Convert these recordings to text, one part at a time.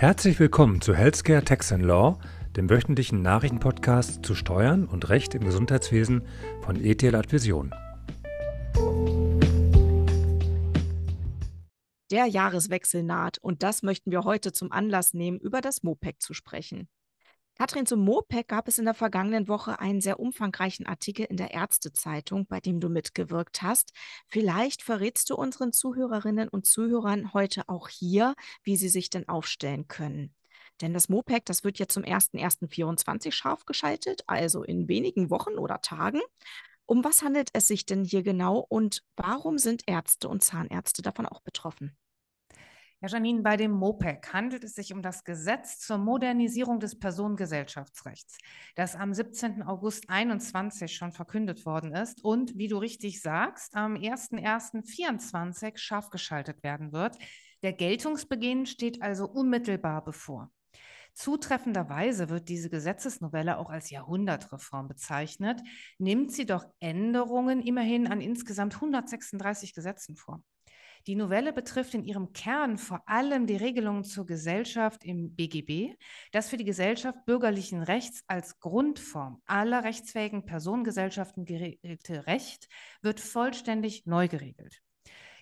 Herzlich willkommen zu Healthcare Tax and Law, dem wöchentlichen Nachrichtenpodcast zu Steuern und Recht im Gesundheitswesen von ETL Advision. Der Jahreswechsel naht und das möchten wir heute zum Anlass nehmen, über das MOPEC zu sprechen. Katrin, zum MOPEC gab es in der vergangenen Woche einen sehr umfangreichen Artikel in der Ärztezeitung, bei dem du mitgewirkt hast. Vielleicht verrätst du unseren Zuhörerinnen und Zuhörern heute auch hier, wie sie sich denn aufstellen können. Denn das MOPEC, das wird ja zum 01.01.24 scharf geschaltet, also in wenigen Wochen oder Tagen. Um was handelt es sich denn hier genau und warum sind Ärzte und Zahnärzte davon auch betroffen? Herr Janine, bei dem MOPEC handelt es sich um das Gesetz zur Modernisierung des Personengesellschaftsrechts, das am 17. August 2021 schon verkündet worden ist und, wie du richtig sagst, am 01.01.2024 scharf geschaltet werden wird. Der Geltungsbeginn steht also unmittelbar bevor. Zutreffenderweise wird diese Gesetzesnovelle auch als Jahrhundertreform bezeichnet, nimmt sie doch Änderungen immerhin an insgesamt 136 Gesetzen vor. Die Novelle betrifft in ihrem Kern vor allem die Regelungen zur Gesellschaft im BGB, das für die Gesellschaft bürgerlichen Rechts als Grundform aller rechtsfähigen Personengesellschaften geregelte Recht wird vollständig neu geregelt.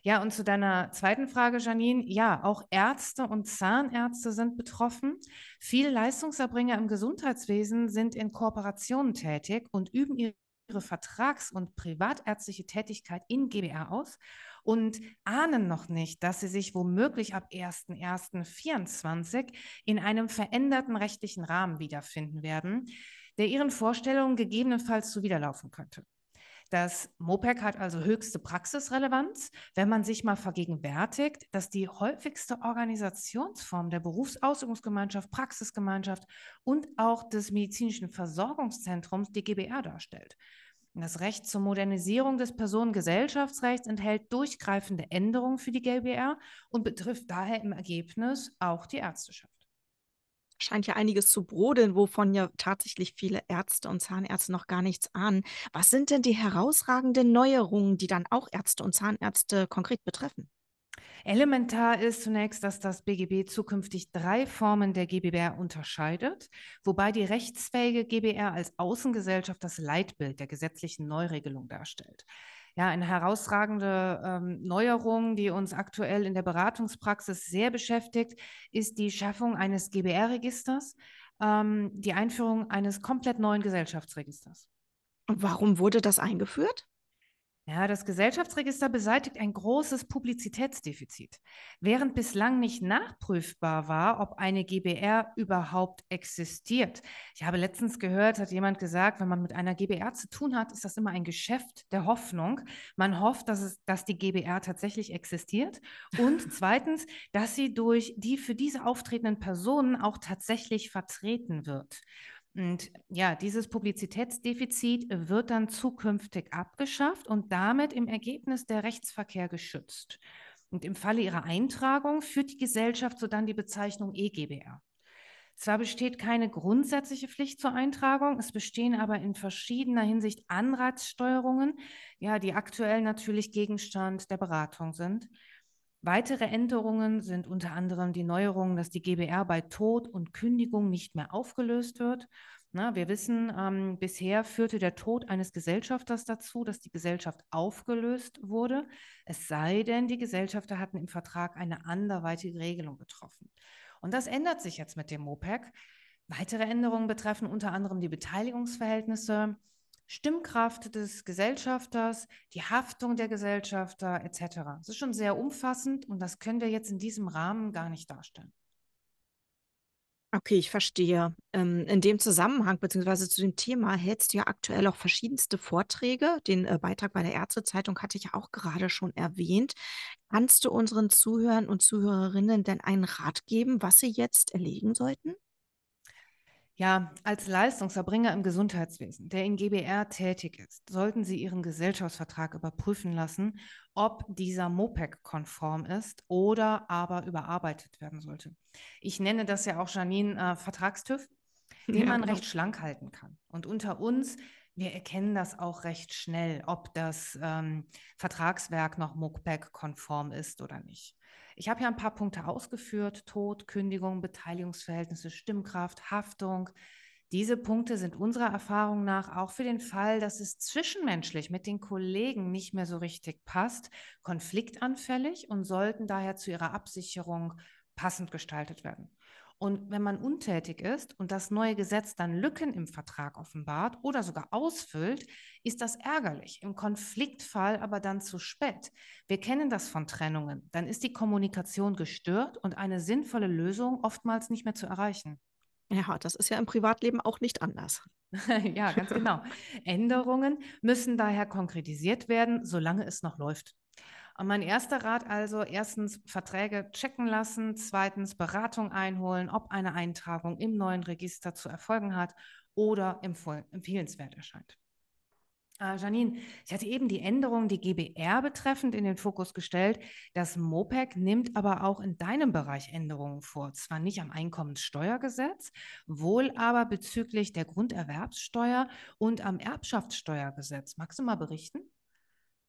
Ja, und zu deiner zweiten Frage, Janine. Ja, auch Ärzte und Zahnärzte sind betroffen. Viele Leistungserbringer im Gesundheitswesen sind in Kooperationen tätig und üben ihre Vertrags- und privatärztliche Tätigkeit in GBR aus und ahnen noch nicht, dass sie sich womöglich ab 01.01.2024 in einem veränderten rechtlichen Rahmen wiederfinden werden, der ihren Vorstellungen gegebenenfalls zuwiderlaufen könnte. Das MOPEC hat also höchste Praxisrelevanz, wenn man sich mal vergegenwärtigt, dass die häufigste Organisationsform der Berufsausübungsgemeinschaft, Praxisgemeinschaft und auch des medizinischen Versorgungszentrums die GBR darstellt. Das Recht zur Modernisierung des Personengesellschaftsrechts enthält durchgreifende Änderungen für die GBR und betrifft daher im Ergebnis auch die Ärzteschaft. Scheint ja einiges zu brodeln, wovon ja tatsächlich viele Ärzte und Zahnärzte noch gar nichts ahnen. Was sind denn die herausragenden Neuerungen, die dann auch Ärzte und Zahnärzte konkret betreffen? Elementar ist zunächst, dass das BGB zukünftig drei Formen der GBR unterscheidet, wobei die rechtsfähige GBR als Außengesellschaft das Leitbild der gesetzlichen Neuregelung darstellt. Ja, eine herausragende ähm, Neuerung, die uns aktuell in der Beratungspraxis sehr beschäftigt, ist die Schaffung eines GBR-Registers, ähm, die Einführung eines komplett neuen Gesellschaftsregisters. Und warum wurde das eingeführt? Ja, das Gesellschaftsregister beseitigt ein großes Publizitätsdefizit. Während bislang nicht nachprüfbar war, ob eine GBR überhaupt existiert. Ich habe letztens gehört, hat jemand gesagt, wenn man mit einer GBR zu tun hat, ist das immer ein Geschäft der Hoffnung. Man hofft, dass, es, dass die GBR tatsächlich existiert. Und zweitens, dass sie durch die für diese auftretenden Personen auch tatsächlich vertreten wird. Und ja, dieses Publizitätsdefizit wird dann zukünftig abgeschafft und damit im Ergebnis der Rechtsverkehr geschützt. Und im Falle ihrer Eintragung führt die Gesellschaft so dann die Bezeichnung EGBR. Zwar besteht keine grundsätzliche Pflicht zur Eintragung, es bestehen aber in verschiedener Hinsicht Anreizsteuerungen, ja, die aktuell natürlich Gegenstand der Beratung sind. Weitere Änderungen sind unter anderem die Neuerung, dass die GBR bei Tod und Kündigung nicht mehr aufgelöst wird. Na, wir wissen, ähm, bisher führte der Tod eines Gesellschafters dazu, dass die Gesellschaft aufgelöst wurde, es sei denn, die Gesellschafter hatten im Vertrag eine anderweitige Regelung getroffen. Und das ändert sich jetzt mit dem MOPEC. Weitere Änderungen betreffen unter anderem die Beteiligungsverhältnisse, Stimmkraft des Gesellschafters, die Haftung der Gesellschafter etc. Das ist schon sehr umfassend und das können wir jetzt in diesem Rahmen gar nicht darstellen. Okay, ich verstehe. Ähm, in dem Zusammenhang beziehungsweise zu dem Thema hältst du ja aktuell auch verschiedenste Vorträge. Den äh, Beitrag bei der Ärztezeitung hatte ich ja auch gerade schon erwähnt. Kannst du unseren Zuhörern und Zuhörerinnen denn einen Rat geben, was sie jetzt erlegen sollten? Ja, als Leistungserbringer im Gesundheitswesen, der in GBR tätig ist, sollten Sie Ihren Gesellschaftsvertrag überprüfen lassen, ob dieser MOPEC-konform ist oder aber überarbeitet werden sollte. Ich nenne das ja auch, Janine, äh, Vertragstüv, den ja, man genau. recht schlank halten kann. Und unter uns, wir erkennen das auch recht schnell, ob das ähm, Vertragswerk noch MOOCPAC-konform ist oder nicht. Ich habe hier ein paar Punkte ausgeführt: Tod, Kündigung, Beteiligungsverhältnisse, Stimmkraft, Haftung. Diese Punkte sind unserer Erfahrung nach auch für den Fall, dass es zwischenmenschlich mit den Kollegen nicht mehr so richtig passt, konfliktanfällig und sollten daher zu ihrer Absicherung passend gestaltet werden. Und wenn man untätig ist und das neue Gesetz dann Lücken im Vertrag offenbart oder sogar ausfüllt, ist das ärgerlich. Im Konfliktfall aber dann zu spät. Wir kennen das von Trennungen. Dann ist die Kommunikation gestört und eine sinnvolle Lösung oftmals nicht mehr zu erreichen. Ja, das ist ja im Privatleben auch nicht anders. ja, ganz genau. Änderungen müssen daher konkretisiert werden, solange es noch läuft. Und mein erster Rat also, erstens Verträge checken lassen, zweitens Beratung einholen, ob eine Eintragung im neuen Register zu erfolgen hat oder empfehlenswert erscheint. Äh, Janine, ich hatte eben die Änderungen, die GBR betreffend, in den Fokus gestellt. Das MOPEC nimmt aber auch in deinem Bereich Änderungen vor. Zwar nicht am Einkommenssteuergesetz, wohl aber bezüglich der Grunderwerbssteuer und am Erbschaftssteuergesetz. Magst du mal berichten?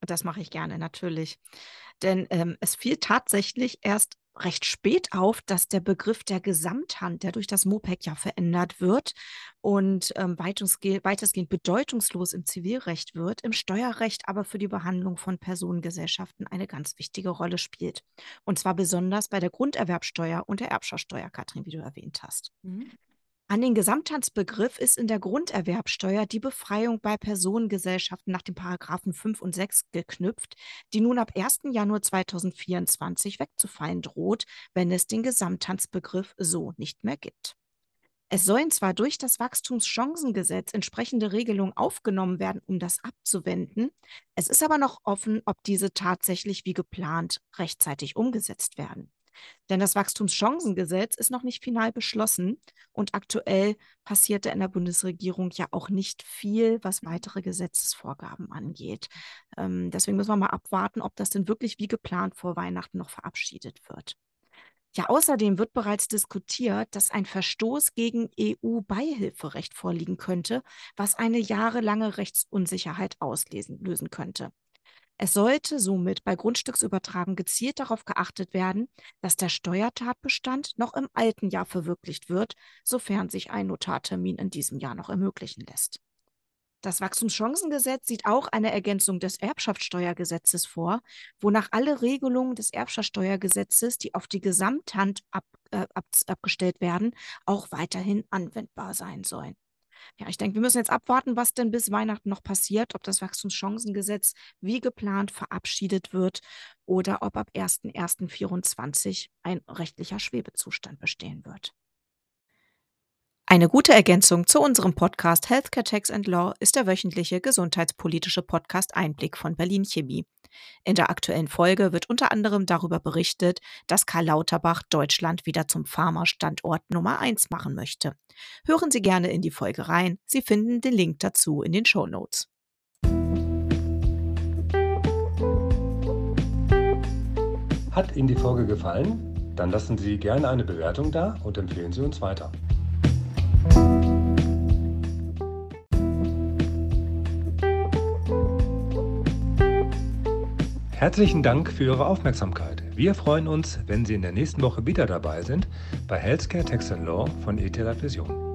Das mache ich gerne, natürlich. Denn ähm, es fiel tatsächlich erst recht spät auf, dass der Begriff der Gesamthand, der durch das MOPEC ja verändert wird und ähm, weitestgehend bedeutungslos im Zivilrecht wird, im Steuerrecht aber für die Behandlung von Personengesellschaften eine ganz wichtige Rolle spielt. Und zwar besonders bei der Grunderwerbsteuer und der Erbschaftssteuer, Katrin, wie du erwähnt hast. Mhm. An den Gesamthandsbegriff ist in der Grunderwerbsteuer die Befreiung bei Personengesellschaften nach den Paragraphen 5 und 6 geknüpft, die nun ab 1. Januar 2024 wegzufallen droht, wenn es den Gesamthandsbegriff so nicht mehr gibt. Es sollen zwar durch das Wachstumschancengesetz entsprechende Regelungen aufgenommen werden, um das abzuwenden, es ist aber noch offen, ob diese tatsächlich wie geplant rechtzeitig umgesetzt werden. Denn das Wachstumschancengesetz ist noch nicht final beschlossen und aktuell passierte in der Bundesregierung ja auch nicht viel, was weitere Gesetzesvorgaben angeht. Ähm, deswegen müssen wir mal abwarten, ob das denn wirklich wie geplant vor Weihnachten noch verabschiedet wird. Ja, außerdem wird bereits diskutiert, dass ein Verstoß gegen EU-Beihilferecht vorliegen könnte, was eine jahrelange Rechtsunsicherheit auslösen könnte. Es sollte somit bei Grundstücksübertragung gezielt darauf geachtet werden, dass der Steuertatbestand noch im alten Jahr verwirklicht wird, sofern sich ein Notartermin in diesem Jahr noch ermöglichen lässt. Das Wachstumschancengesetz sieht auch eine Ergänzung des Erbschaftssteuergesetzes vor, wonach alle Regelungen des Erbschaftssteuergesetzes, die auf die Gesamthand ab, äh, ab, abgestellt werden, auch weiterhin anwendbar sein sollen. Ja, ich denke, wir müssen jetzt abwarten, was denn bis Weihnachten noch passiert, ob das Wachstumschancengesetz wie geplant verabschiedet wird oder ob ab 01.01.2024 ein rechtlicher Schwebezustand bestehen wird. Eine gute Ergänzung zu unserem Podcast Healthcare Tax and Law ist der wöchentliche gesundheitspolitische Podcast Einblick von Berlin Chemie. In der aktuellen Folge wird unter anderem darüber berichtet, dass Karl Lauterbach Deutschland wieder zum Pharma-Standort Nummer 1 machen möchte. Hören Sie gerne in die Folge rein. Sie finden den Link dazu in den Show Notes. Hat Ihnen die Folge gefallen? Dann lassen Sie gerne eine Bewertung da und empfehlen Sie uns weiter. Herzlichen Dank für Ihre Aufmerksamkeit. Wir freuen uns, wenn Sie in der nächsten Woche wieder dabei sind bei Healthcare Tax Law von ETH Vision.